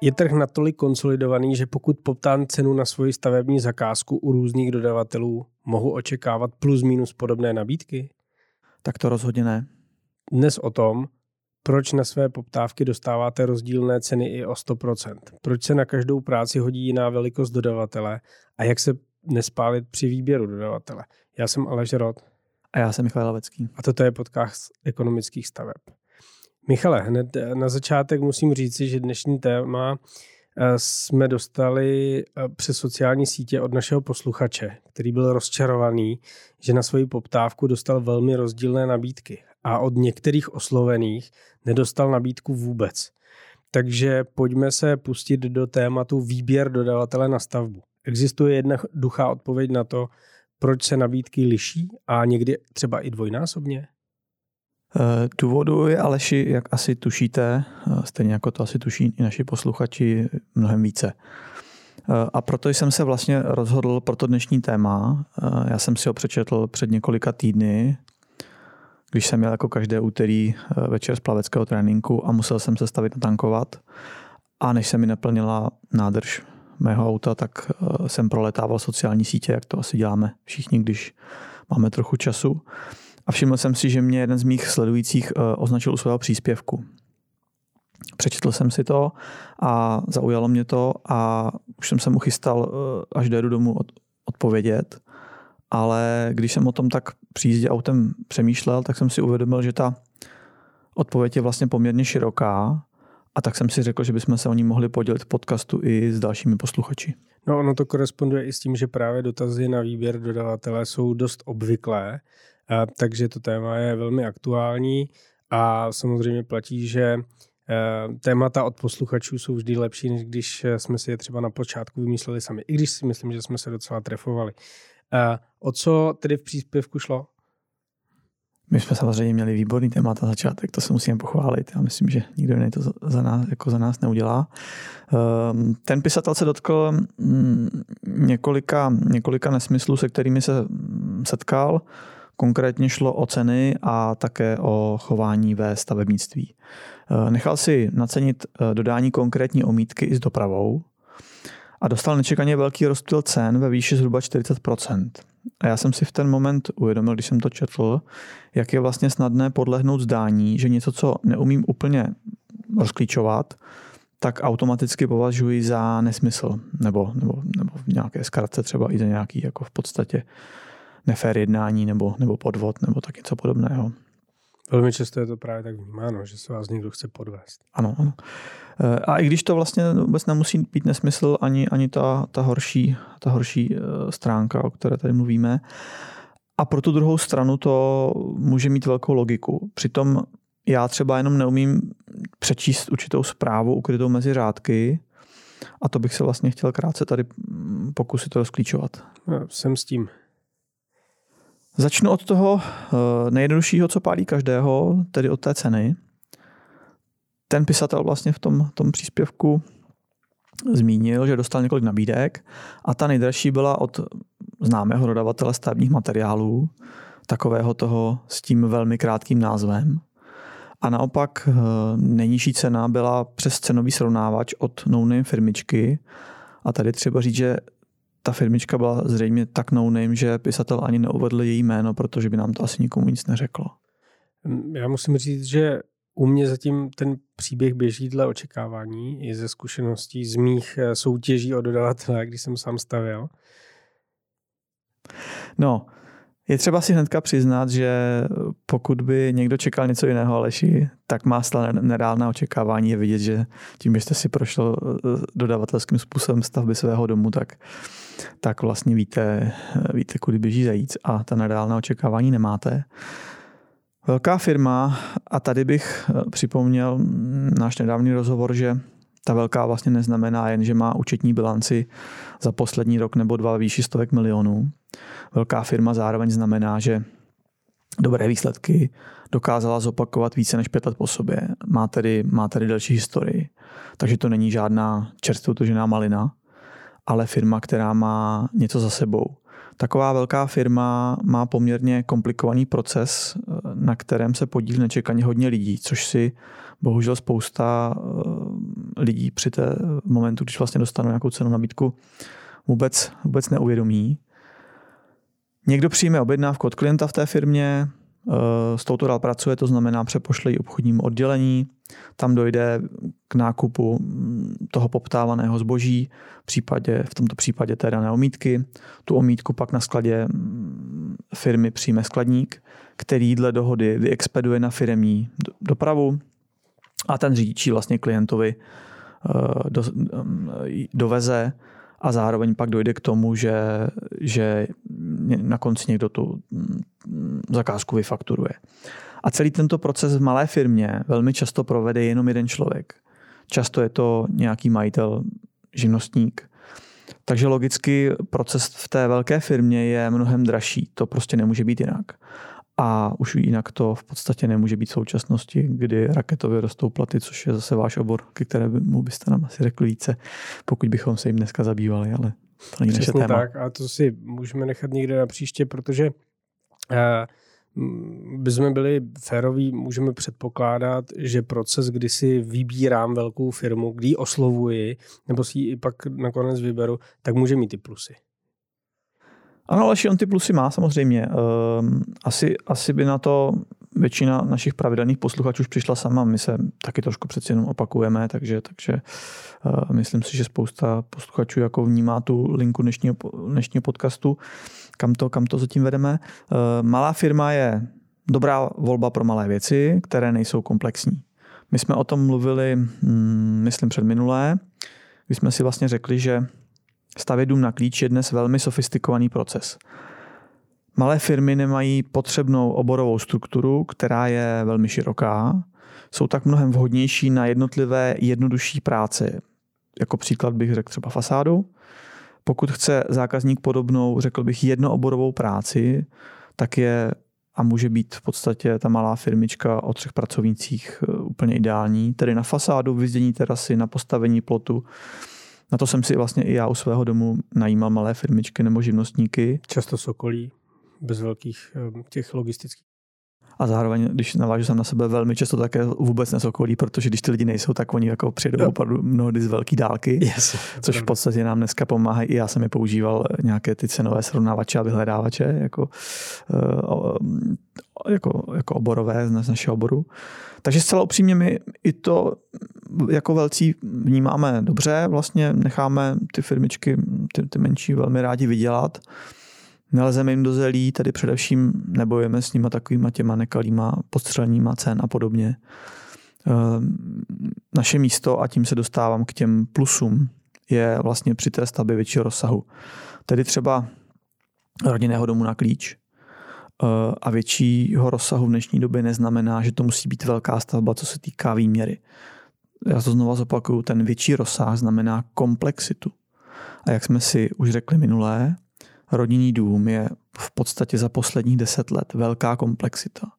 Je trh natolik konsolidovaný, že pokud poptám cenu na svoji stavební zakázku u různých dodavatelů, mohu očekávat plus minus podobné nabídky? Tak to rozhodně ne. Dnes o tom, proč na své poptávky dostáváte rozdílné ceny i o 100%, proč se na každou práci hodí jiná velikost dodavatele a jak se nespálit při výběru dodavatele. Já jsem Aleš Rod. A já jsem Michal Levecký. A toto je podcast ekonomických staveb. Michale, hned na začátek musím říci, že dnešní téma eh, jsme dostali eh, přes sociální sítě od našeho posluchače, který byl rozčarovaný, že na svoji poptávku dostal velmi rozdílné nabídky a od některých oslovených nedostal nabídku vůbec. Takže pojďme se pustit do tématu výběr dodavatele na stavbu. Existuje jedna duchá odpověď na to, proč se nabídky liší a někdy třeba i dvojnásobně? Eh, důvodu je Aleši, jak asi tušíte, eh, stejně jako to asi tuší i naši posluchači, mnohem více. Eh, a proto jsem se vlastně rozhodl pro to dnešní téma. Já jsem si ho přečetl před několika týdny, když jsem měl jako každé úterý večer z plaveckého tréninku a musel jsem se stavit natankovat. A než se mi naplnila nádrž mého auta, tak jsem proletával sociální sítě, jak to asi děláme všichni, když máme trochu času. A všiml jsem si, že mě jeden z mých sledujících eh, označil u svého příspěvku. Přečetl jsem si to a zaujalo mě to a už jsem se mu chystal, eh, až dojedu domů odpovědět. Ale když jsem o tom tak při jízdě autem přemýšlel, tak jsem si uvědomil, že ta odpověď je vlastně poměrně široká a tak jsem si řekl, že bychom se o ní mohli podělit v podcastu i s dalšími posluchači. No ono to koresponduje i s tím, že právě dotazy na výběr dodavatele jsou dost obvyklé takže to téma je velmi aktuální a samozřejmě platí, že eh, témata od posluchačů jsou vždy lepší, než když eh, jsme si je třeba na počátku vymysleli sami. I když si myslím, že jsme se docela trefovali. Eh, o co tedy v příspěvku šlo? My jsme samozřejmě měli výborný témat na začátek, to se musíme pochválit. Já myslím, že nikdo jiný to za nás, jako za nás neudělá. Ehm, ten pisatel se dotkl mm, několika, několika nesmyslů, se kterými se mm, setkal. Konkrétně šlo o ceny a také o chování ve stavebnictví. Eh, nechal si nacenit eh, dodání konkrétní omítky i s dopravou a dostal nečekaně velký rozptyl cen ve výši zhruba 40%. A já jsem si v ten moment uvědomil, když jsem to četl, jak je vlastně snadné podlehnout zdání, že něco, co neumím úplně rozklíčovat, tak automaticky považuji za nesmysl, nebo, nebo, nebo v nějaké zkratce třeba i za nějaký jako v podstatě nefér jednání nebo, nebo podvod nebo tak něco podobného. Velmi často je to právě tak vnímáno, že se vás někdo chce podvést. Ano, ano. Eh, a i když to vlastně vůbec nemusí být nesmysl ani, ani ta, ta, horší, ta horší eh, stránka, o které tady mluvíme. A pro tu druhou stranu to může mít velkou logiku. Přitom já třeba jenom neumím přečíst určitou zprávu ukrytou mezi řádky a to bych se vlastně chtěl krátce tady pokusit to rozklíčovat. Já jsem s tím. Začnu od toho eh, nejjednoduššího, co pálí každého, tedy od té ceny. Ten pisatel vlastně v tom, tom příspěvku zmínil, že dostal několik nabídek a ta nejdražší byla od známého dodavatele stavebních materiálů, takového toho s tím velmi krátkým názvem. A naopak eh, nejnižší cena byla přes cenový srovnávač od no firmičky. A tady třeba říct, že ta firmička byla zřejmě tak no name, že pisatel ani neuvedl její jméno, protože by nám to asi nikomu nic neřeklo. Já musím říct, že u mě zatím ten příběh běží dle očekávání i ze zkušeností z mých eh, soutěží o dodavatele, když jsem sám stavěl. No, je třeba si hnedka přiznat, že pokud by někdo čekal něco jiného, Aleši, tak má stále nereálné očekávání. Je vidět, že tím, že jste si prošel eh, dodavatelským způsobem stavby svého domu, tak, tak vlastně víte, víte, kudy běží zajíc a ta nereálné očekávání nemáte. Velká firma, a tady bych eh, připomněl náš nedávný rozhovor, že ta velká vlastně neznamená jen, že má účetní bilanci za poslední rok nebo dva výši stovek milionů. Velká firma zároveň znamená, že dobré výsledky dokázala zopakovat více než pět let po sobě. Má tedy, má tedy delší historii. Takže to není žádná čerstvě utržená malina, ale firma, která má něco za sebou. Taková velká firma má poměrně komplikovaný proces, na kterém se podílí nečekaně hodně lidí, což si bohužel spousta lidí při té momentu, když vlastně dostanou nějakou cenu nabídku, vůbec, vůbec neuvědomí. Někdo přijme objednávku od klienta v té firmě, s touto dál pracuje, to znamená přepošle ji obchodnímu oddělení, tam dojde k nákupu toho poptávaného zboží, v, případě, v tomto případě té dané omítky. Tu omítku pak na skladě firmy přijme skladník, který dle dohody vyexpeduje na firmní dopravu a ten řidičí vlastně klientovi eh, do, doveze a zároveň pak dojde k tomu, že, že na konci někdo tu zakázku vyfakturuje. A celý tento proces v malé firmě velmi často provede jenom jeden člověk. Často je to nějaký majitel, živnostník. Takže logicky proces v té velké firmě je mnohem dražší. To prostě nemůže být jinak. A už jinak to v podstatě nemůže být v současnosti, kdy raketově rostou platy, což je zase váš obor, ke kterému byste nám asi řekli více, pokud bychom se jim dneska zabývali, ale to není naše téma. tak a to si můžeme nechat někde na příště, protože uh, bychom byli féroví, můžeme předpokládat, že proces, kdy si vybírám velkou firmu, kdy ji oslovuji, nebo si ji i pak nakonec vyberu, tak může mít ty plusy. Ano, ale on ty plusy má samozřejmě. Ehm, asi, asi by na to většina našich pravidelných posluchačů už přišla sama. My se taky trošku přeci jenom opakujeme, takže, takže uh, myslím si, že spousta posluchačů jako vnímá tu linku dnešního, dnešního podcastu, kam to, kam to zatím vedeme. Uh, malá firma je dobrá volba pro malé věci, které nejsou komplexní. My jsme o tom mluvili, hmm, myslím, před minulé, kdy jsme si vlastně řekli, že Stavět dům na klíč je dnes velmi sofistikovaný proces. Malé firmy nemají potřebnou oborovou strukturu, která je velmi široká. Jsou tak mnohem vhodnější na jednotlivé jednodušší práce. Jako příklad bych řekl třeba fasádu. Pokud chce zákazník podobnou, řekl bych, jednooborovou práci, tak je a může být v podstatě ta malá firmička o třech pracovnících eh, úplně ideální. Tedy na fasádu, vyzdění terasy, na postavení plotu, na to jsem si vlastně i já u svého domu najímal malé firmičky nebo živnostníky. Často sokolí, bez velkých eh, těch logistických a zároveň, když navážu jsem na sebe, velmi často také vůbec nesokolí, protože když ty lidi nejsou, tak oni jako přijedou no. opravdu mnohdy z velké dálky, yes, což v podstatě nám dneska pomáhá. I já jsem je používal nějaké ty cenové srovnávače a vyhledávače jako, eh, jako, jako oborové z našeho oboru. Takže zcela upřímně my i to jako velcí vnímáme dobře, vlastně necháme ty firmičky, ty, ty menší velmi rádi vydělat. Nelezeme jim do zelí, tady především nebojeme s nima takovýma těma nekalýma podstřelníma cen a podobně. Ehm, naše místo, a tím se dostávám k těm plusům, je vlastně při té stavbě většího rozsahu. Tedy třeba rodinného domu na klíč, ehm, a většího rozsahu v dnešní době neznamená, že to musí být velká stavba, co se týká výměry. Já to znova zopakuju, ten větší rozsah znamená komplexitu. A jak jsme si už řekli minulé, rodinný dům je v podstatě za posledních deset let velká komplexita.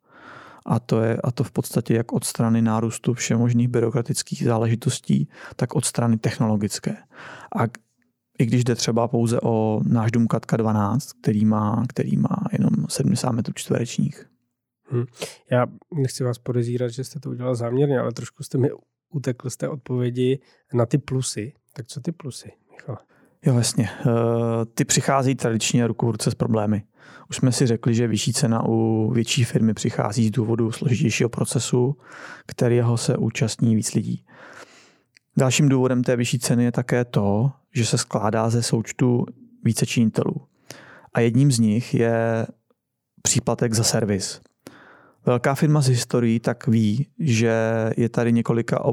A to, je, a to v podstatě jak od strany nárůstu všemožných byrokratických záležitostí, tak od strany technologické. A i když jde třeba pouze o náš dům Katka 12, který má, který má jenom 70 metrů čtverečních. Hmm. Já nechci vás podezírat, že jste to udělal záměrně, ale trošku jste mi utekl z té odpovědi na ty plusy. Tak co ty plusy, Michal? Jo, jasně. Eh, ty přichází tradičně ruku v ruce s problémy. Už jsme si řekli, že vyšší cena u větší firmy přichází z důvodu složitějšího procesu, kterého se účastní víc lidí. Dalším důvodem té vyšší ceny je také to, že se skládá ze součtu více činitelů. A jedním z nich je příplatek za servis. Velká firma z historií tak ví, že je tady několika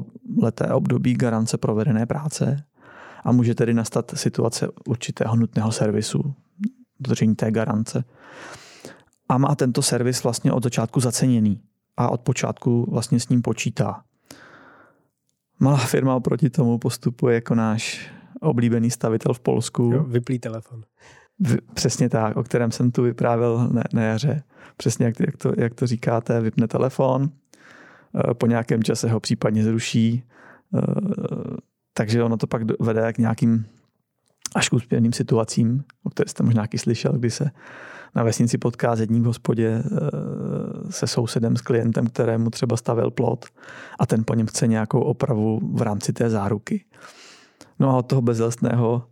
leté období garance provedené práce a může tedy nastat situace určitého nutného servisu, dodržení té garance. A má tento servis vlastně od začátku zaceněný a od počátku vlastně s ním počítá. Malá firma oproti tomu postupuje jako náš oblíbený stavitel v Polsku. Jo, vyplý telefon. V, přesně tak, o kterém jsem tu vyprávěl na, na jaře. Přesně jak, jak, to, jak to říkáte, vypne telefon, eh, po nějakém čase ho případně zruší, eh, takže ono to pak vede k nějakým až k úspěšným situacím, o které jste možná taky slyšel, kdy se na vesnici potká zedník v hospodě eh, se sousedem, s klientem, kterému třeba stavil plot a ten po něm chce nějakou opravu v rámci té záruky. No a od toho bezlastného,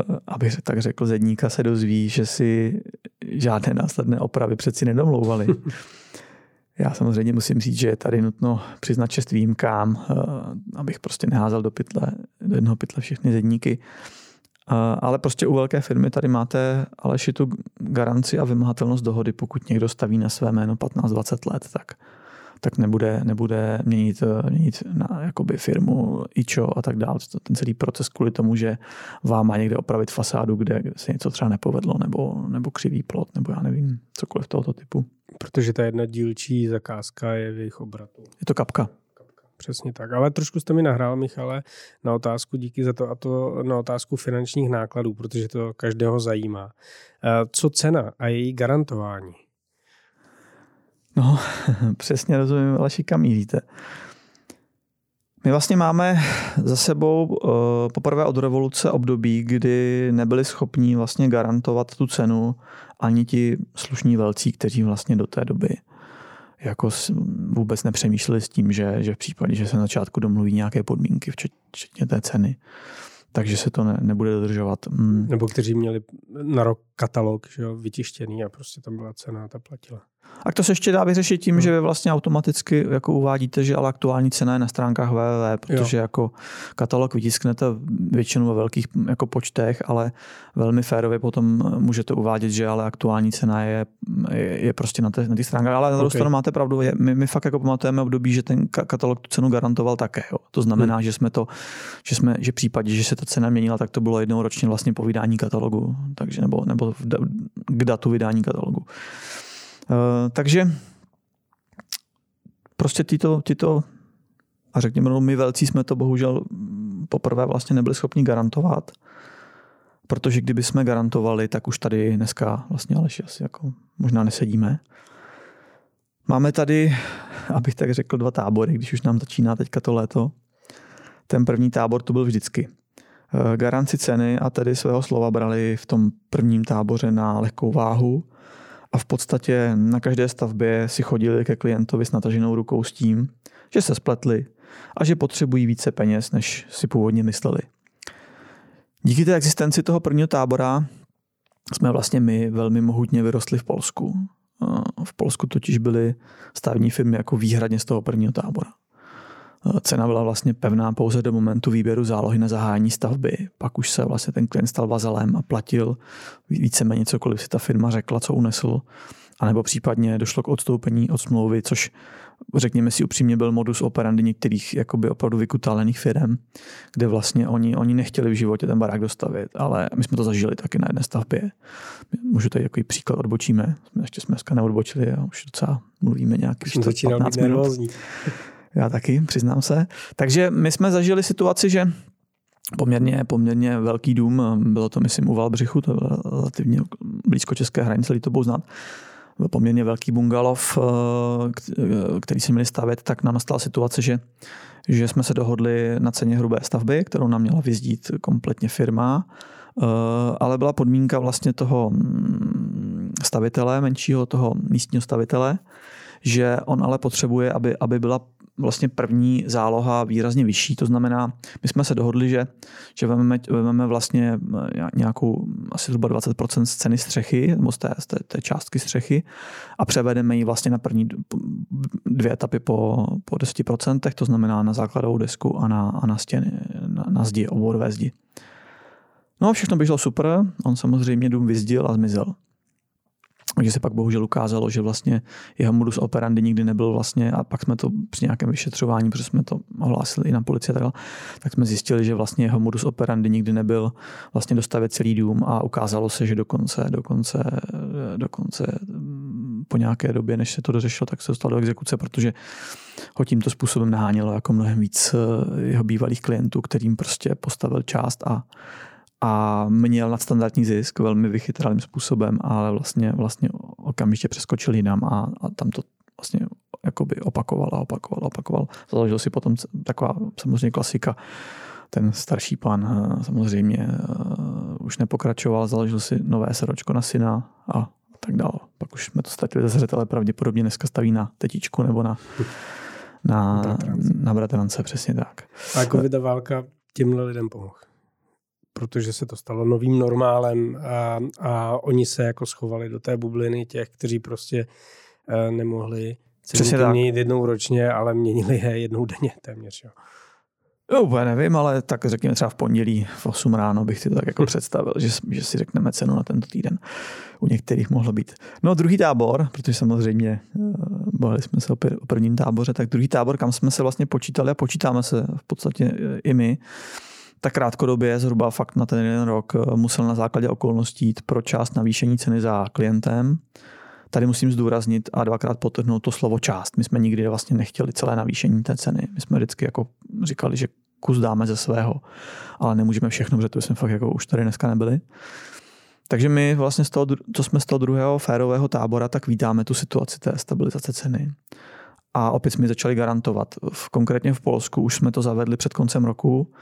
eh, abych tak řekl, zedníka se dozví, že si žádné následné opravy přeci nedomlouvali. Já samozřejmě musím říct, že je tady nutno přiznat čest výjimkám, eh, abych prostě neházel do, pytle, do jednoho pytle všechny zedníky. Ale prostě u velké firmy tady máte Aleši tu garanci a vymahatelnost dohody, pokud někdo staví na své jméno 15-20 let, tak, tak nebude, nebude měnit, měnit na jakoby firmu, IČO a tak dále. Ten celý proces kvůli tomu, že vám má někde opravit fasádu, kde se něco třeba nepovedlo, nebo, nebo křivý plot, nebo já nevím, cokoliv tohoto typu. Protože ta jedna dílčí zakázka je v jejich obratu. Je to kapka. Přesně tak. Ale trošku jste mi nahrál, Michale, na otázku, díky za to, a to na otázku finančních nákladů, protože to každého zajímá. Eh, co cena a její garantování? No, přesně rozumím, ale kam míříte. My vlastně máme za sebou uh, poprvé od revoluce období, kdy nebyli schopní vlastně garantovat tu cenu ani ti slušní velcí, kteří vlastně do té doby jako vůbec nepřemýšleli s tím, že, že v případě, že se na začátku domluví nějaké podmínky, včetně té ceny, takže se to ne, nebude dodržovat. Mm. Nebo kteří měli na rok katalog že jo, vytištěný a prostě tam byla cena a ta platila. A to se ještě dá vyřešit tím, hmm. že vy vlastně automaticky jako uvádíte, že ale aktuální cena je na stránkách www, protože jo. jako katalog vytisknete většinou ve velkých jako počtech, ale velmi férově potom můžete uvádět, že ale aktuální cena je, je, je prostě na těch na stránkách. Ale na druhou okay. stranu máte pravdu, my, my fakt jako pamatujeme období, že ten katalog tu cenu garantoval také. Jo. To znamená, hmm. že jsme to, že jsme, že v případě, že se ta cena měnila, tak to bylo jednou ročně vlastně po vydání katalogu, takže nebo, nebo k datu vydání katalogu. Eh, takže prostě tyto, tyto a řekněme, no, my velcí jsme to bohužel poprvé vlastně nebyli schopni garantovat, protože kdyby jsme garantovali, tak už tady dneska vlastně Aleši asi jako možná nesedíme. Máme tady, abych tak řekl, dva tábory, když už nám začíná teďka to léto. Ten první tábor to byl vždycky. Eh, garanci ceny a tedy svého slova brali v tom prvním táboře na lehkou váhu a v podstatě na každé stavbě si chodili ke klientovi s nataženou rukou s tím, že se spletli a že potřebují více peněz, než si původně mysleli. Díky té existenci toho prvního tábora jsme vlastně my velmi mohutně vyrostli v Polsku. V Polsku totiž byly stavní firmy jako výhradně z toho prvního tábora. Cena byla vlastně pevná pouze do momentu výběru zálohy na zahájení stavby. Pak už se vlastně ten klient stal vazalem a platil víceméně cokoliv si ta firma řekla, co unesl. A nebo případně došlo k odstoupení od smlouvy, což řekněme si upřímně byl modus operandi některých jakoby opravdu vykutálených firm, kde vlastně oni, oni nechtěli v životě ten barák dostavit, ale my jsme to zažili taky na jedné stavbě. Můžu tady takový příklad odbočíme. Ještě jsme dneska neodbočili a už docela mluvíme nějaký 15 minut. Já taky, přiznám se. Takže my jsme zažili situaci, že poměrně, poměrně velký dům, bylo to myslím u Valbřichu, to bylo relativně blízko české hranice, to budou znát, byl poměrně velký bungalov, eh, který si měli stavět, tak nám nastala situace, že, že jsme se dohodli na ceně hrubé stavby, kterou nám měla vyzdít kompletně firma, eh, ale byla podmínka vlastně toho mm, stavitele, menšího toho místního stavitele, že on ale potřebuje, aby, aby byla vlastně první záloha výrazně vyšší, to znamená, my jsme se dohodli, že, že vezmeme, vezmeme vlastně eh, nějakou asi zhruba 20% z ceny střechy, nebo z té, z té, té částky střechy a převedeme ji vlastně na první dvě etapy po, po 10%, to znamená na základovou desku a na, a na stěny, na, na zdi, obvodové zdi. No a všechno běželo super, on samozřejmě dům vyzdil a zmizel. Takže se pak bohužel ukázalo, že vlastně jeho modus operandi nikdy nebyl vlastně, a pak jsme to při nějakém vyšetřování, protože jsme to ohlásili i na policii, tak, tak jsme zjistili, že vlastně jeho modus operandi nikdy nebyl vlastně dostavit celý dům a ukázalo se, že dokonce, dokonce, dokonce mm, po nějaké době, než se to dořešilo, tak se dostal do exekuce, protože ho tímto způsobem nahánělo jako mnohem víc eh, jeho bývalých klientů, kterým prostě postavil část a a měl nadstandardní zisk velmi vychytralým způsobem, ale vlastně, vlastně okamžitě přeskočil jinam a, a tam to vlastně jakoby opakoval a opakoval a opakoval. Založil si potom taková samozřejmě klasika, ten starší pan eh, samozřejmě uh, už nepokračoval, založil si nové seročko na syna a tak dál. Pak už jsme to ztratili ze zřetele, pravděpodobně dneska staví na tetičku nebo na, na, bratrance. na bratrance, přesně tak. A jako válka těmhle lidem pomohl protože se to stalo novým normálem a, a oni se jako schovali do té bubliny těch, kteří prostě uh, nemohli Přesně měnit jednou ročně, ale měnili je jednou denně téměř. Jo. No, úplně nevím, ale tak řekněme třeba v pondělí v 8 ráno bych si to tak jako představil, že, že si řekneme cenu na tento týden. U některých mohlo být. No druhý tábor, protože samozřejmě uh, bavili jsme se o, o prvním táboře, tak druhý tábor, kam jsme se vlastně počítali a počítáme se v podstatě uh, i my, tak krátkodobě, zhruba fakt na ten jeden rok, uh, musel na základě okolností jít pro část navýšení ceny za klientem. Tady musím zdůraznit a dvakrát potrhnout to slovo část. My jsme nikdy vlastně nechtěli celé navýšení té ceny. My jsme vždycky jako říkali, že kus dáme ze svého, ale nemůžeme všechno, protože to jsme fakt jako už tady dneska nebyli. Takže my vlastně z toho, co jsme z toho druhého férového tábora, tak vítáme tu situaci té stabilizace ceny. A opět jsme začali garantovat. V, konkrétně v Polsku už jsme to zavedli před koncem roku.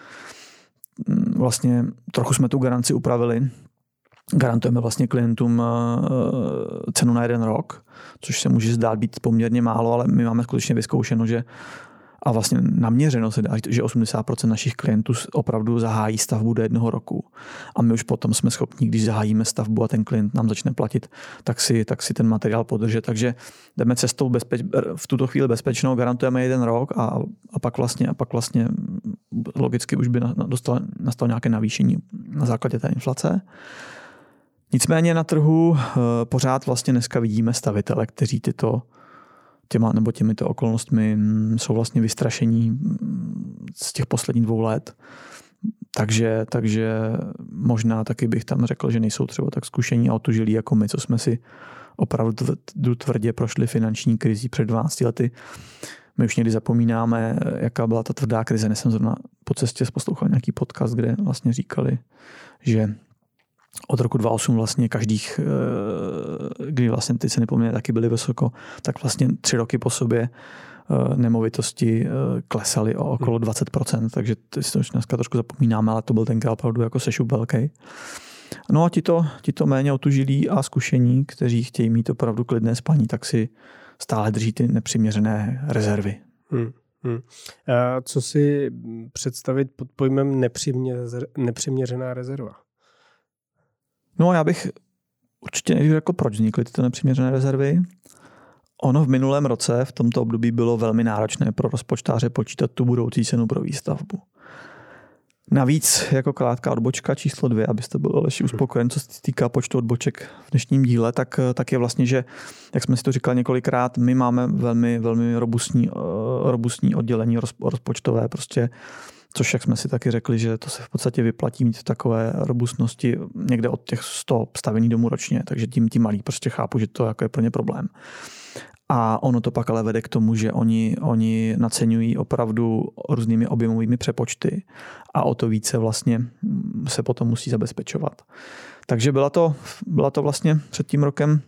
Mm, vlastně trochu jsme tu garanci upravili. Garantujeme vlastně klientům eh, cenu na jeden rok, což se může zdát být poměrně málo, ale my máme skutečně vyzkoušeno, že a vlastně naměřeno se dá, že 80% našich klientů opravdu zahájí stavbu do jednoho roku. A my už potom jsme schopni, když zahájíme stavbu a ten klient nám začne platit, tak si, tak si ten materiál podržet. Takže jdeme cestou bezpeč, v tuto chvíli bezpečnou, garantujeme jeden rok a, a pak vlastně, a pak vlastně logicky už by dostal, nastal nějaké navýšení na základě té inflace. Nicméně na trhu eh, pořád vlastně dneska vidíme stavitele, kteří tyto těma, nebo těmito okolnostmi mm, jsou vlastně vystrašení mm, z těch posledních dvou let. Takže, takže možná taky bych tam řekl, že nejsou třeba tak zkušení a otužilí jako my, co jsme si opravdu tvrdě prošli finanční krizi před 12 lety. My už někdy zapomínáme, jaká byla ta tvrdá krize. Dnes jsem zrovna po cestě poslouchal nějaký podcast, kde vlastně říkali, že od roku 2008 vlastně každých, eh, kdy vlastně ty ceny poměrně taky byly vysoko, tak vlastně tři roky po sobě eh, nemovitosti eh, klesaly o okolo 20%, hmm. takže to si to už dneska trošku zapomínáme, ale to byl tenkrát opravdu jako sešup velký. No a ti to, ti to méně otužilí a zkušení, kteří chtějí mít opravdu klidné spaní, tak si stále drží ty nepřiměřené rezervy. Hmm. Hmm. A co si představit pod pojmem nepřiměřená rezerva? No já bych určitě nejdřív řekl, proč vznikly tyto nepřiměřené rezervy. Ono v minulém roce, v tomto období, bylo velmi náročné pro rozpočtáře počítat tu budoucí cenu pro výstavbu. Navíc jako krátká odbočka číslo dvě, abyste byl Aleši uspokojen, co se týká počtu odboček v dnešním díle, tak, tak je vlastně, že, jak jsme si to říkali několikrát, my máme velmi, velmi robustní, robustní oddělení rozpočtové, prostě Což, jak jsme si taky řekli, že to se v podstatě vyplatí mít v takové robustnosti někde od těch 100 stavení domů ročně, takže tím tím malý prostě chápu, že to jako je pro ně problém. A ono to pak ale vede k tomu, že oni, oni naceňují opravdu různými objemovými přepočty a o to více vlastně se potom musí zabezpečovat. Takže byla to, byla to vlastně před tím rokem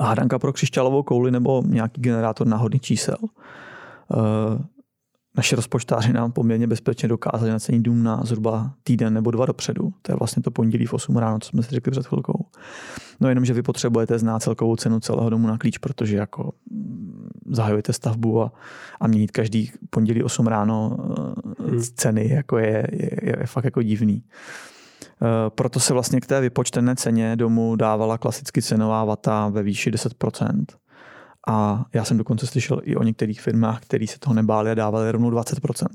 hádanka pro křišťálovou kouli nebo nějaký generátor náhodných čísel. Naši rozpočtáři nám poměrně bezpečně dokázali nacenit dům na zhruba týden nebo dva dopředu. To je vlastně to pondělí v 8 ráno, co jsme si řekli před chvilkou. No jenom, že vy potřebujete znát celkovou cenu celého domu na klíč, protože jako mm, zahajujete stavbu a, a měnit každý pondělí 8 ráno eh, hmm. ceny jako je, je, je, fakt jako divný. Eh, proto se vlastně k té vypočtené ceně domu dávala klasicky cenová vata ve výši 10%. A já jsem dokonce slyšel i o některých firmách, které se toho nebáli a dávali rovnou 20%.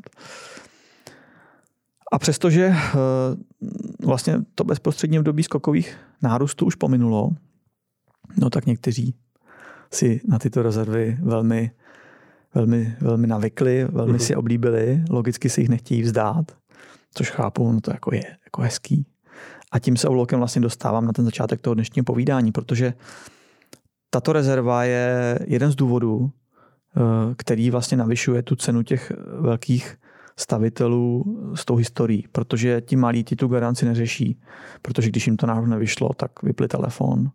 A přestože eh, vlastně to bezprostřední období skokových nárůstů už pominulo, no tak někteří si na tyto rezervy velmi, velmi, velmi navykli, velmi mm-hmm. si oblíbili, logicky si jich nechtějí vzdát, což chápu, no to jako je jako hezký. A tím se obloukem vlastně dostávám na ten začátek toho dnešního povídání, protože tato rezerva je jeden z důvodů, eh, který vlastně navyšuje tu cenu těch velkých stavitelů s tou historií, protože ti malí ti tu garanci neřeší, protože když jim to náhodou nevyšlo, tak vypli telefon,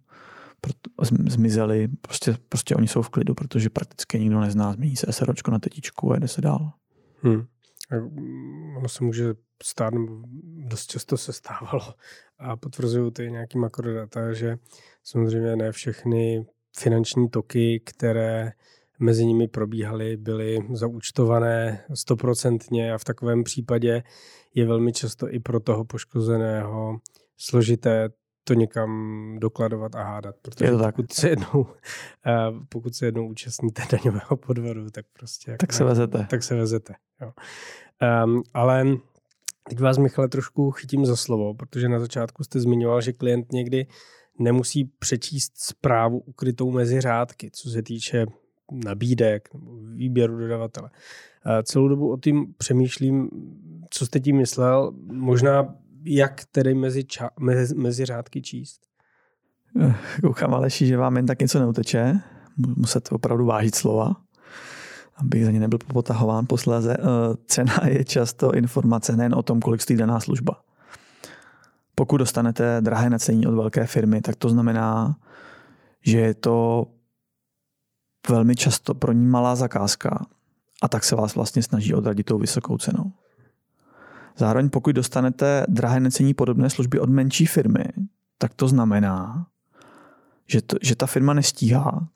zmizeli, prostě, prostě oni jsou v klidu, protože prakticky nikdo nezná, změní se SROčko na tetičku a jde se dál. Hmm. ono se může stát, nebo dost často se stávalo a potvrzují ty nějaký makrodata, že samozřejmě ne všechny finanční toky, které mezi nimi probíhaly, byly zaúčtované stoprocentně a v takovém případě je velmi často i pro toho poškozeného složité to někam dokladovat a hádat. Protože je to tak. pokud se jednou, eh, pokud se jednou účastníte daňového podvodu, tak prostě... Tak se vezete. Tak se vezete, jo. Um, ale teď vás, Michale, trošku chytím za slovo, protože na začátku jste zmiňoval, že klient někdy nemusí přečíst zprávu ukrytou mezi řádky, co se týče nabídek nebo výběru dodavatele. Celou dobu o tím přemýšlím, co jste tím myslel, možná jak tedy mezi, ča- mezi, mezi řádky číst. Eh, koukám Aleši, že vám jen tak něco neuteče. Muset opravdu vážit slova, aby za ně nebyl popotahován posléze. Eh, cena je často informace nejen o tom, kolik stojí daná služba. Pokud dostanete drahé nacení od velké firmy, tak to znamená, že je to velmi často pro ní malá zakázka a tak se vás vlastně snaží odradit tou vysokou cenou. Zároveň pokud dostanete drahé necení podobné služby od menší firmy, tak to znamená, že, to, že ta firma nestíhá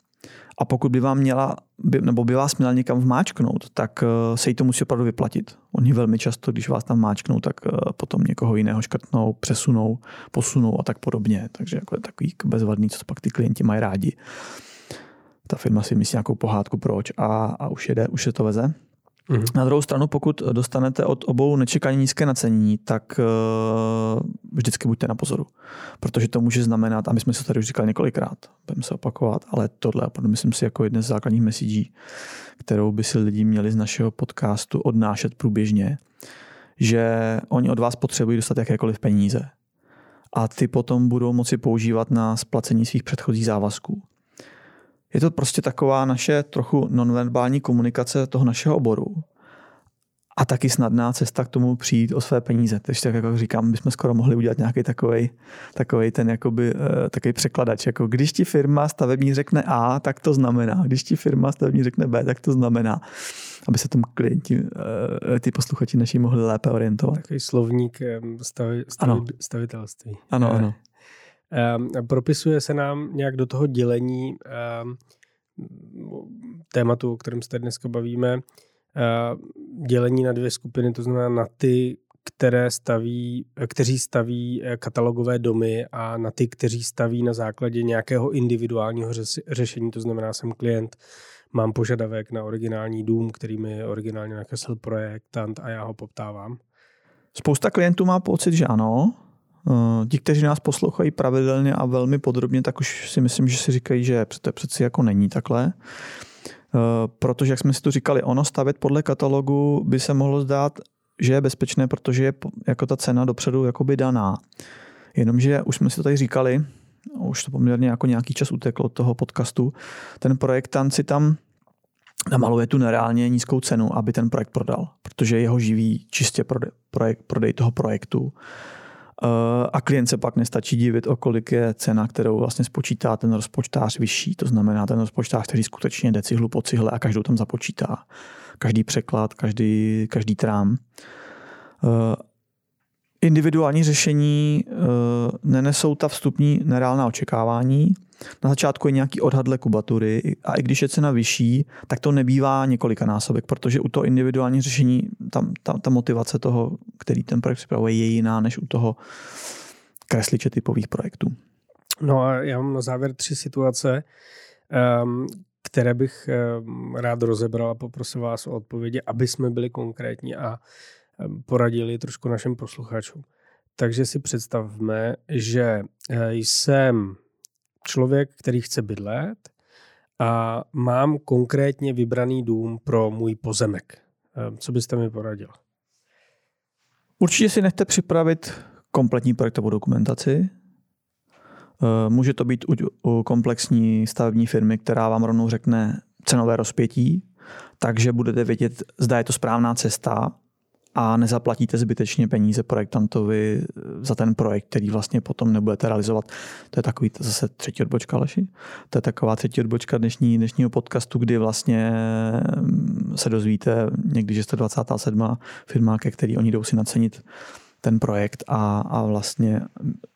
a pokud by vám měla, by, nebo by vás měla někam vmáčknout, tak uh, se jí to musí opravdu vyplatit. Oni velmi často, když vás tam máčknou, tak uh, potom někoho jiného škrtnou, přesunou, posunou a tak podobně. Takže jako je takový bezvadný, co to pak ty klienti mají rádi ta firma si myslí nějakou pohádku proč a, a už jede, už se to veze. Mm-hmm. Na druhou stranu, pokud dostanete od obou nečekaně nízké nacení, tak uh, vždycky buďte na pozoru. Protože to může znamenat, a my jsme se tady už říkali několikrát, budeme se opakovat, ale tohle myslím si jako jedna z základních messagí, kterou by si lidi měli z našeho podcastu odnášet průběžně, že oni od vás potřebují dostat jakékoliv peníze. A ty potom budou moci používat na splacení svých předchozích závazků. Je to prostě taková naše trochu nonverbální komunikace toho našeho oboru. A taky snadná cesta k tomu přijít o své peníze. Takže tak jako říkám, bychom skoro mohli udělat nějaký takový, takový ten jakoby, uh, takový překladač. Jako když ti firma stavební řekne A, tak to znamená. Když ti firma stavební řekne B, tak to znamená. Aby se tomu klienti, uh, ty posluchači naši mohli lépe orientovat. Takový slovník stavi, stavi, ano. stavitelství. Ano, ano. Ehm, propisuje se nám nějak do toho dělení ehm, tématu, o kterém se dneska bavíme, ehm, dělení na dvě skupiny, to znamená na ty, které staví, kteří staví eh, katalogové domy a na ty, kteří staví na základě nějakého individuálního řešení, to znamená, jsem klient, mám požadavek na originální dům, který mi originálně nakreslil projektant a já ho poptávám. Spousta klientů má pocit, že ano, ti, kteří nás poslouchají pravidelně a velmi podrobně, tak už si myslím, že si říkají, že to přeci jako není takhle. Eh, protože, jak jsme si tu říkali, ono stavět podle katalogu by se mohlo zdát, že je bezpečné, protože je jako ta cena dopředu jakoby daná. Jenomže už jsme si to tady říkali, už to poměrně jako nějaký čas uteklo od toho podcastu, ten projektant si tam namaluje tu nereálně nízkou cenu, aby ten projekt prodal, protože jeho živí čistě prodej, projekt, prodej toho projektu Eh, a klient se pak nestačí divit, o kolik je cena, kterou vlastně spočítá ten rozpočtář vyšší. To znamená ten rozpočtář, který skutečně jde cihlu po cihle a každou tam započítá. Každý překlad, každý, každý trám. Individuální řešení eh, nenesou ta vstupní nereálná očekávání. Na začátku je nějaký odhad kubatury a i když je cena vyšší, tak to nebývá několika násobek, protože u toho individuální řešení tam, ta, ta motivace toho, který ten projekt připravuje, je jiná než u toho kresliče typových projektů. No a já mám na závěr tři situace, um, které bych um, rád rozebral a poprosil vás o odpovědi, aby jsme byli konkrétní a poradili trošku našim posluchačům. Takže si představme, že eh, jsem člověk, který chce bydlet a mám konkrétně vybraný dům pro můj pozemek. Eh, co byste mi poradil? Určitě si nechte připravit kompletní projektovou dokumentaci. Eh, může to být u komplexní stavební firmy, která vám rovnou řekne cenové rozpětí, takže budete vědět, zda je to správná cesta a nezaplatíte zbytečně peníze projektantovi za ten projekt, který vlastně potom nebudete realizovat. To je takový zase třetí odbočka, Leši. To je taková třetí odbočka dnešní, dnešního podcastu, kdy vlastně mm, se dozvíte někdy, že jste 27. firma, ke který oni jdou si nacenit ten projekt a, a vlastně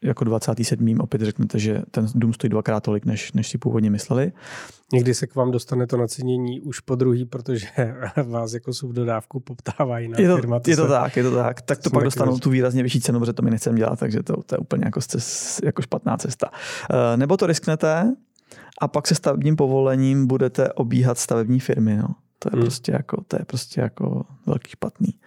jako 27. opět řeknete, že ten dům stojí dvakrát tolik, než, než si původně mysleli. Někdy se k vám dostane to nacenění už po druhý, protože vás jako subdodávku poptává jiná je to, firma. To je to se, tak, je to tak. Tak to pak dostanou tu výrazně vyšší cenu, protože to mi nechcem dělat, takže to, to je úplně jako, cest, jako špatná cesta. Uh, nebo to risknete a pak se stavebním povolením budete obíhat stavební firmy. No. To je, hmm. prostě jako, to je prostě jako velký špatný.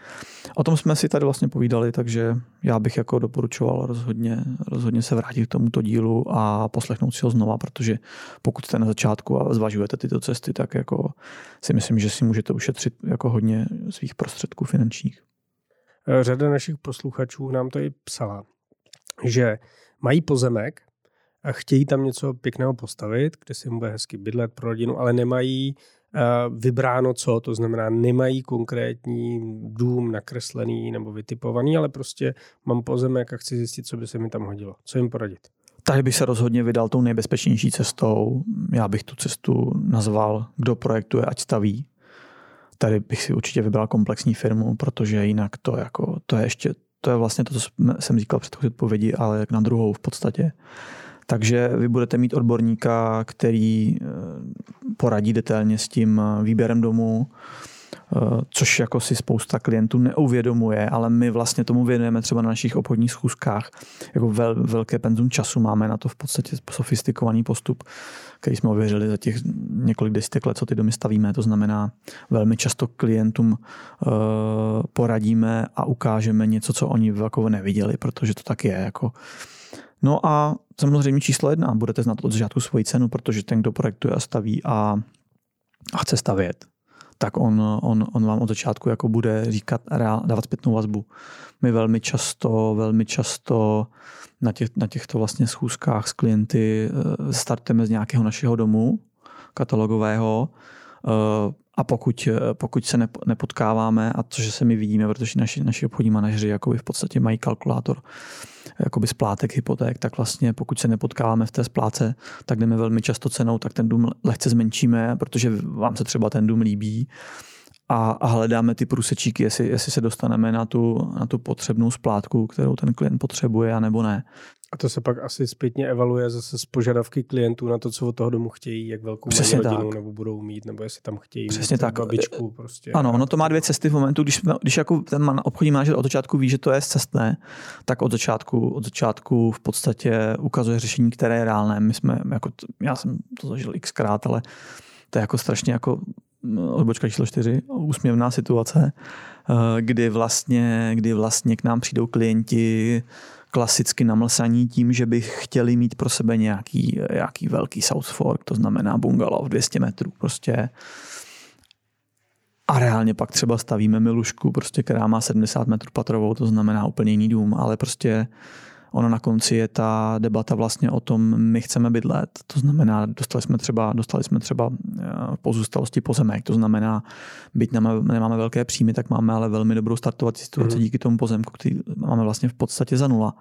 O tom jsme si tady vlastně povídali, takže já bych jako doporučoval rozhodně, rozhodně se vrátit k tomuto dílu a poslechnout si ho znova, protože pokud jste na začátku a zvažujete tyto cesty, tak jako si myslím, že si můžete ušetřit jako hodně svých prostředků finančních. Řada našich posluchačů nám to i psala, že mají pozemek a chtějí tam něco pěkného postavit, kde si bude hezky bydlet pro rodinu, ale nemají vybráno co, to znamená nemají konkrétní dům nakreslený nebo vytipovaný, ale prostě mám pozemek a chci zjistit, co by se mi tam hodilo. Co jim poradit? Tady bych se rozhodně vydal tou nejbezpečnější cestou. Já bych tu cestu nazval, kdo projektuje, ať staví. Tady bych si určitě vybral komplexní firmu, protože jinak to, jako, to je ještě, to je vlastně to, co jsem říkal před odpovědi, ale na druhou v podstatě. Takže vy budete mít odborníka, který eh, poradí detailně s tím eh, výběrem domu, eh, což jako si spousta klientů neuvědomuje, ale my vlastně tomu věnujeme třeba na našich obchodních schůzkách. Jako vel, velké penzum času máme na to v podstatě sofistikovaný postup, který jsme ověřili za těch několik desítek let, co ty domy stavíme. To znamená, velmi často klientům poradíme a ukážeme něco, co oni jako neviděli, protože to tak je. Jako No a samozřejmě číslo jedna, budete znát od začátku svoji cenu, protože ten, kdo projektuje a staví a, a chce stavět, tak on, on, on vám od začátku jako bude říkat, reál, dávat zpětnou vazbu. My velmi často, velmi často na, těch, na těchto vlastně schůzkách s klienty eh, startujeme z nějakého našeho domu katalogového eh, a pokud, pokud se nepotkáváme, a to, že se my vidíme, protože naši, naši obchodní manažeři jakoby v podstatě mají kalkulátor jakoby splátek hypoték, tak vlastně pokud se nepotkáváme v té spláce, tak jdeme velmi často cenou, tak ten dům lehce zmenšíme, protože vám se třeba ten dům líbí a, a hledáme ty průsečíky, jestli, jestli se dostaneme na tu, na tu potřebnou splátku, kterou ten klient potřebuje, a nebo ne. A to se pak asi zpětně evaluuje zase z požadavky klientů na to, co od toho domu chtějí, jak velkou Přesně rodinu tak. nebo budou mít, nebo jestli tam chtějí Přesně mít tak. babičku. Prostě. Ano, ono to má dvě cesty v momentu, když, když jako ten obchodní manažer od začátku ví, že to je cestné, tak od začátku, od začátku v podstatě ukazuje řešení, které je reálné. My jsme, jako, já jsem to zažil xkrát, ale to je jako strašně jako odbočka číslo čtyři, úsměvná situace, eh, kdy vlastně, kdy vlastně k nám přijdou klienti klasicky namlsaní tím, že by chtěli mít pro sebe nějaký, nějaký velký South Fork, to znamená bungalow 200 metrů prostě. A reálně pak třeba stavíme milušku, prostě, která má 70 metrů patrovou, to znamená úplně jiný dům, ale prostě ono na konci je ta debata vlastně o tom, my chceme bydlet. To znamená, dostali jsme třeba, dostali jsme třeba eh, pozůstalosti pozemek, to znamená, byť nemáme, nemáme velké příjmy, tak máme ale velmi dobrou startovací situaci mm. díky tomu pozemku, který máme vlastně v podstatě za nula.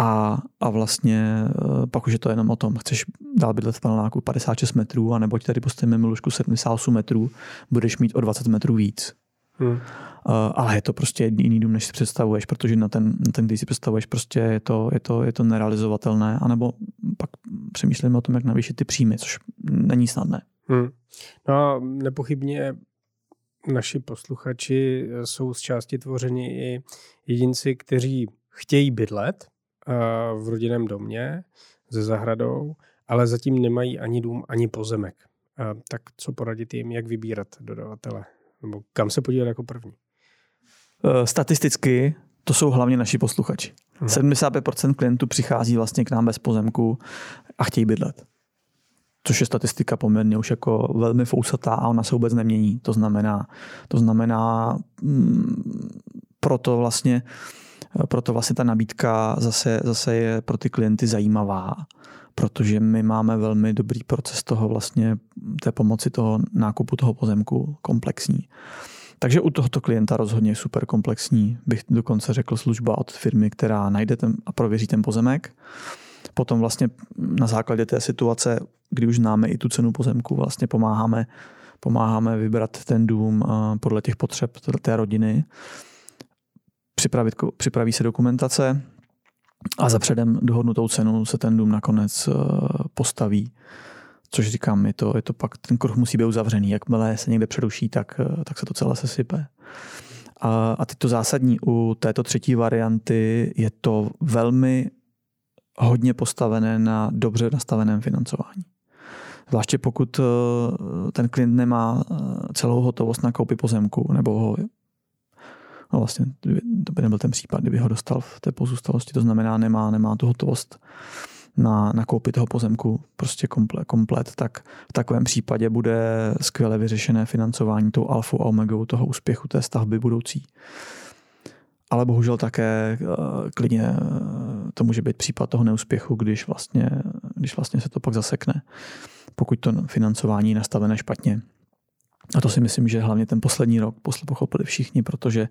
A, a vlastně eh, pak už je to jenom o tom, chceš dál bydlet v paneláku 56 metrů, anebo ti tady postavíme milušku 78 metrů, budeš mít o 20 metrů víc. Hmm. Uh, ale je to prostě jiný dům, než si představuješ, protože na ten, na ten když si představuješ, prostě je to, je to, je to nerealizovatelné, anebo pak přemýšlíme o tom, jak navýšit ty příjmy, což není snadné. Hmm. No a nepochybně naši posluchači jsou z části tvořeni i jedinci, kteří chtějí bydlet uh, v rodinném domě se zahradou, ale zatím nemají ani dům, ani pozemek. Uh, tak co poradit jim, jak vybírat dodavatele? Nebo kam se podívat jako první? Eh, statisticky to jsou hlavně naši posluchači. Hmm. 75% klientů přichází vlastně k nám bez pozemku a chtějí bydlet. Což je statistika poměrně už jako velmi fousatá a ona se vůbec nemění. To znamená, to znamená mm, proto vlastně proto vlastně ta nabídka zase, zase je pro ty klienty zajímavá, protože my máme velmi dobrý proces toho vlastně té pomoci toho nákupu toho pozemku komplexní. Takže u tohoto klienta rozhodně super komplexní, bych dokonce řekl služba od firmy, která najde ten a prověří ten pozemek. Potom vlastně na základě té situace, kdy už známe i tu cenu pozemku, vlastně pomáháme pomáháme vybrat ten dům podle těch potřeb té rodiny. Připravit, připraví se dokumentace a za předem dohodnutou cenu se ten dům nakonec postaví. Což říkám, je to, je to pak, ten kruh musí být uzavřený. Jakmile se někde přeruší, tak, tak se to celé sesype. A, a teď to zásadní u této třetí varianty je to velmi hodně postavené na dobře nastaveném financování. Zvláště pokud eh, ten klient nemá eh, celou hotovost na koupi pozemku, nebo ho, no vlastně to by nebyl ten případ, kdyby ho dostal v té pozůstalosti, to znamená nemá, nemá tu hotovost na, na koupi toho pozemku prostě komplet, komplet, tak v takovém případě bude skvěle vyřešené financování tou alfa a omegou toho úspěchu té stavby budoucí. Ale bohužel také eh, klidně eh, to může být případ toho neúspěchu, když vlastně, když vlastně se to pak zasekne, pokud to financování je nastavené špatně. A to si myslím, že hlavně ten poslední rok pochopili všichni, protože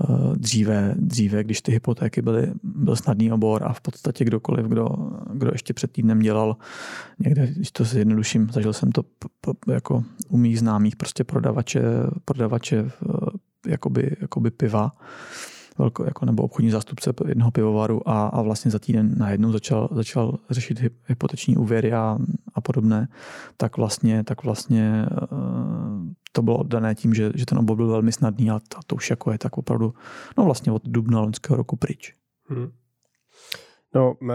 Eh, dříve, dříve, když ty hypotéky byly, byl snadný obor a v podstatě kdokoliv, kdo, kdo ještě před týdnem dělal někde, když to si jednoduším, zažil jsem to jako u mých známých prostě prodavače, prodavače eh, jakoby, jakoby piva, velko, jako, nebo obchodní zástupce jednoho pivovaru a, a vlastně za týden najednou začal, začal řešit hypoteční úvěry a, a podobné, tak vlastně, tak vlastně uh, to bylo dané tím, že, že ten obor byl velmi snadný a to, to už jako je tak opravdu, no vlastně od dubna loňského roku pryč. Hmm. No, eh,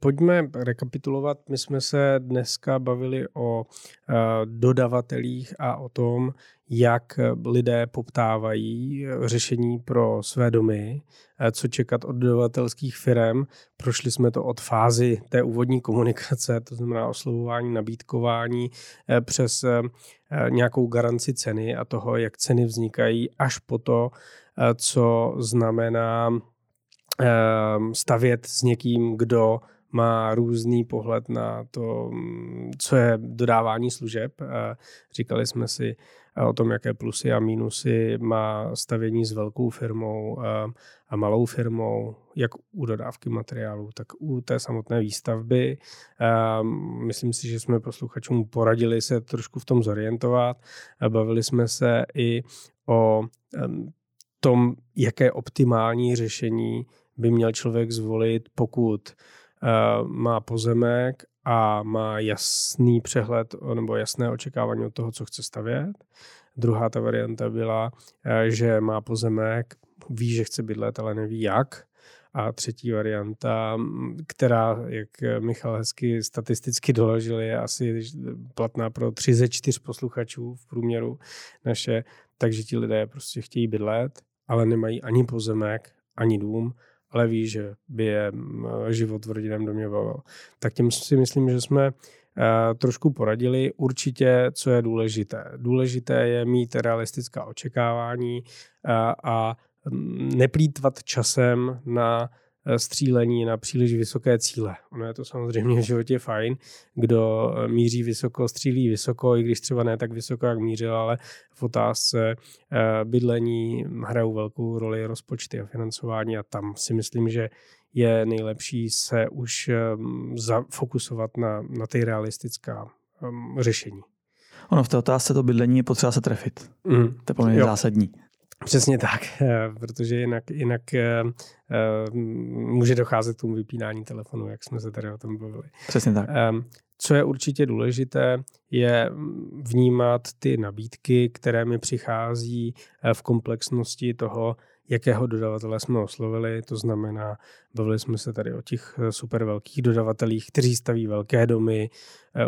pojďme rekapitulovat. My jsme se dneska bavili o eh, dodavatelích a o tom, jak lidé poptávají řešení pro své domy, eh, co čekat od dodavatelských firm. Prošli jsme to od fázy té úvodní komunikace, to znamená oslovování, nabídkování, přes nějakou garanci ceny a toho, jak ceny vznikají, až po to, co znamená stavět s někým, kdo má různý pohled na to, mm, co je dodávání služeb. Říkali jsme si o tom, jaké plusy a mínusy má stavění s velkou firmou ehm, a malou firmou, jak u dodávky materiálu, tak u té samotné výstavby. Ehm, myslím si, že jsme posluchačům poradili se trošku v tom zorientovat. Bavili jsme se i o tom, jaké optimální řešení by měl člověk zvolit, pokud uh, má pozemek a má jasný přehled nebo jasné očekávání od toho, co chce stavět. Druhá ta varianta byla, uh, že má pozemek, ví, že chce bydlet, ale neví jak. A třetí varianta, která, jak Michal hezky statisticky doložil, je asi platná pro tři ze čtyř posluchačů v průměru naše, takže ti lidé prostě chtějí bydlet, ale nemají ani pozemek, ani dům ale ví, že by je život v rodinném domě bavil. Tak tím si myslím, že jsme eh, trošku poradili. Určitě, co je důležité. Důležité je mít realistická očekávání eh, a neplýtvat časem na střílení na příliš vysoké cíle. Ono je to samozřejmě v životě fajn, kdo eh, míří vysoko, střílí vysoko, i když třeba ne tak vysoko, jak mířil, ale v otázce eh, bydlení hrajou velkou roli rozpočty a financování a tam si myslím, že je nejlepší se už zafokusovat na, na ty realistická um, řešení. Ono v té otázce to bydlení je potřeba se trefit. Mm. To je poměrně zásadní. Přesně tak, eh, protože jinak, jinak uh, může docházet k tomu vypínání telefonu, jak jsme se tady o tom bavili. Přesně tak. Co je určitě důležité, je vnímat ty nabídky, které mi přichází v komplexnosti toho, jakého dodavatele jsme oslovili. To znamená, bavili jsme se tady o těch super velkých dodavatelích, kteří staví velké domy,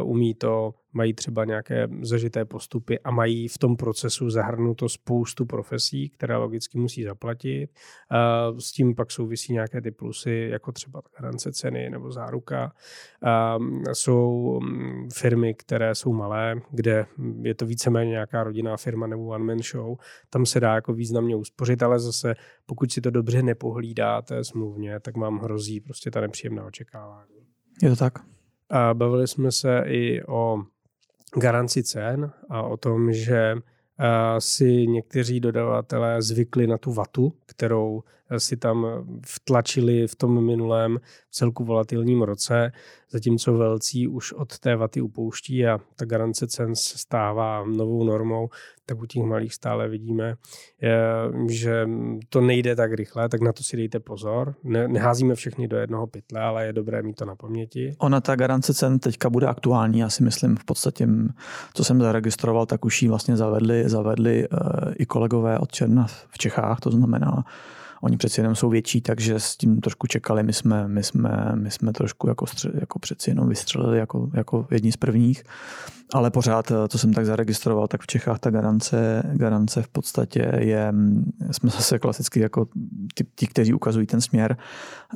umí to, mají třeba nějaké zažité postupy a mají v tom procesu zahrnuto spoustu profesí, které logicky musí zaplatit. S tím pak souvisí nějaké ty plusy, jako třeba garance ceny nebo záruka. Jsou mm, firmy, které jsou malé, kde je to víceméně nějaká rodinná firma nebo one-man show. Tam se dá jako významně uspořit, ale zase pokud si to dobře nepohlídáte smluvně, tak vám hrozí prostě ta nepříjemná očekávání. Je to tak? A bavili jsme se i o garanci cen a o tom, že si někteří dodavatelé zvykli na tu vatu, kterou si tam vtlačili v tom minulém celku volatilním roce, zatímco velcí už od té vaty upouští a ta garance cen se stává novou normou, tak u těch malých stále vidíme, že to nejde tak rychle, tak na to si dejte pozor. Ne, neházíme všechny do jednoho pytle, ale je dobré mít to na paměti. Ona ta garance cen teďka bude aktuální, já si myslím v podstatě, co jsem zaregistroval, tak už ji vlastně zavedli, zavedli uh, i kolegové od Černa v Čechách, to znamená Oni přeci jenom jsou větší, takže s tím trošku čekali. My jsme, my jsme, my jsme trošku jako, stře, jako přeci jenom vystřelili jako, jako jedni z prvních. Ale pořád, co jsem tak zaregistroval, tak v Čechách ta garance, garance v podstatě je, jsme zase klasicky jako ti, ti, kteří ukazují ten směr,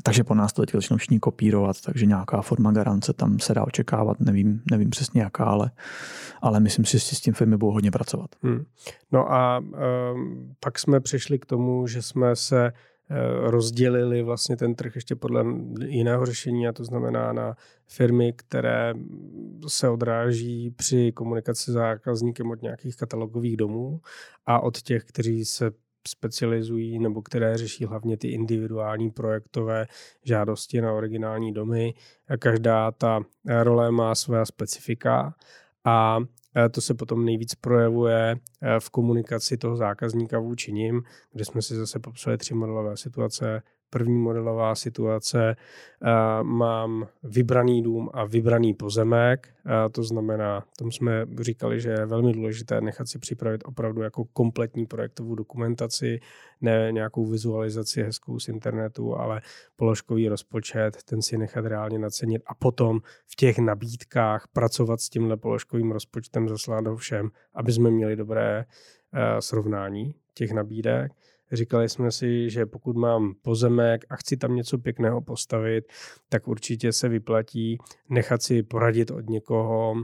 takže po nás to teď začnou všichni kopírovat, takže nějaká forma garance tam se dá očekávat, nevím, nevím přesně jaká, ale, ale myslím si, že s tím firmy budou hodně pracovat. Hmm. No a um, pak jsme přišli k tomu, že jsme se Eh, rozdělili vlastně ten trh ještě podle jiného řešení a to znamená na firmy, které se odráží při komunikaci s zákazníkem od nějakých katalogových domů a od těch, kteří se specializují nebo které řeší hlavně ty individuální projektové žádosti na originální domy. Každá ta role má své specifika a to se potom nejvíc projevuje eh, v komunikaci toho zákazníka vůči ním, kde jsme si zase popsali tři modelové situace. První modelová situace, mám vybraný dům a vybraný pozemek, to znamená, tom jsme říkali, že je velmi důležité nechat si připravit opravdu jako kompletní projektovou dokumentaci, ne nějakou vizualizaci hezkou z internetu, ale položkový rozpočet, ten si nechat reálně nacenit a potom v těch nabídkách pracovat s tímhle položkovým rozpočtem, zaslat ho všem, aby jsme měli dobré srovnání těch nabídek. Říkali jsme si, že pokud mám pozemek a chci tam něco pěkného postavit, tak určitě se vyplatí nechat si poradit od někoho,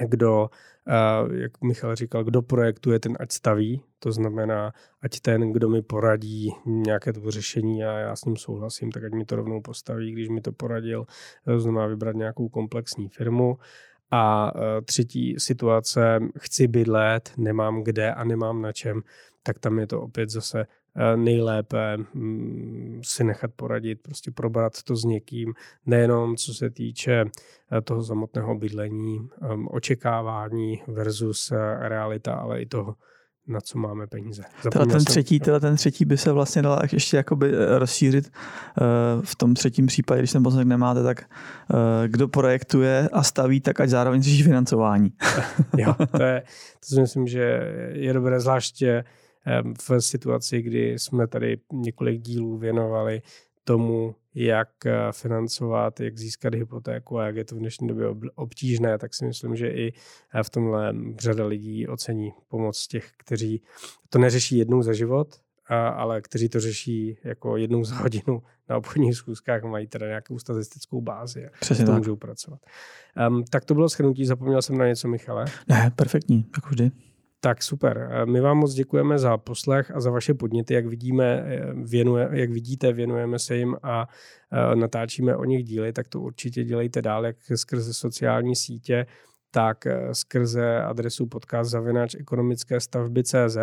kdo, eh, jak Michal říkal, kdo projektuje, ten ať staví. To znamená, ať ten, kdo mi poradí nějaké to řešení a já s ním souhlasím, tak ať mi to rovnou postaví, když mi to poradil. To znamená vybrat nějakou komplexní firmu. A eh, třetí situace, chci bydlet, nemám kde a nemám na čem, tak tam je to opět zase eh, nejlépe mm, si nechat poradit, prostě probrat to s někým, nejenom co se týče eh, toho samotného bydlení, ehm, očekávání versus eh, realita, ale i toho, na co máme peníze. Teda ten, třetí, teda ten třetí by se vlastně dal ještě jakoby rozšířit v tom třetím případě, když ten pozemek nemáte, tak kdo projektuje a staví, tak ať zároveň řeší financování. jo, to, je, to si myslím, že je dobré, zvláště v situaci, kdy jsme tady několik dílů věnovali tomu, jak eh, financovat, jak získat hypotéku a jak je to v dnešní době obtížné, tak si myslím, že i eh, v tomhle řada lidí ocení pomoc těch, kteří to neřeší jednou za život, ale kteří to řeší jako jednou za hodinu na obchodních schůzkách, mají teda nějakou statistickou bázi a Přesně to tak. můžou pracovat. Um, tak to bylo schrnutí, zapomněl jsem na něco, Michale? Ne, perfektní, jako vždy. Tak super. My vám moc děkujeme za poslech a za vaše podněty. Jak, vidíme, věnuje, jak vidíte, věnujeme se jim a natáčíme o nich díly, tak to určitě dělejte dál, jak skrze sociální sítě, tak skrze adresu podcast zavináč ekonomické stavby CZ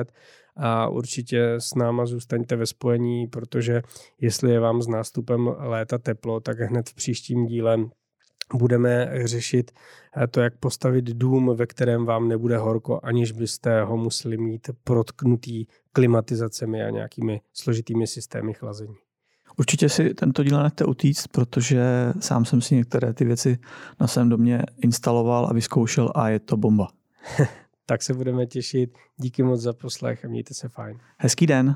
a určitě s náma zůstaňte ve spojení, protože jestli je vám s nástupem léta teplo, tak hned v příštím díle budeme řešit eh, to, jak postavit dům, ve kterém vám nebude horko, aniž byste ho museli mít protknutý klimatizacemi a nějakými složitými systémy chlazení. Určitě si tento díl nechte utíct, protože sám jsem si některé ty věci na svém domě instaloval a vyzkoušel a je to bomba. tak se budeme těšit. Díky moc za poslech a mějte se fajn. Hezký den.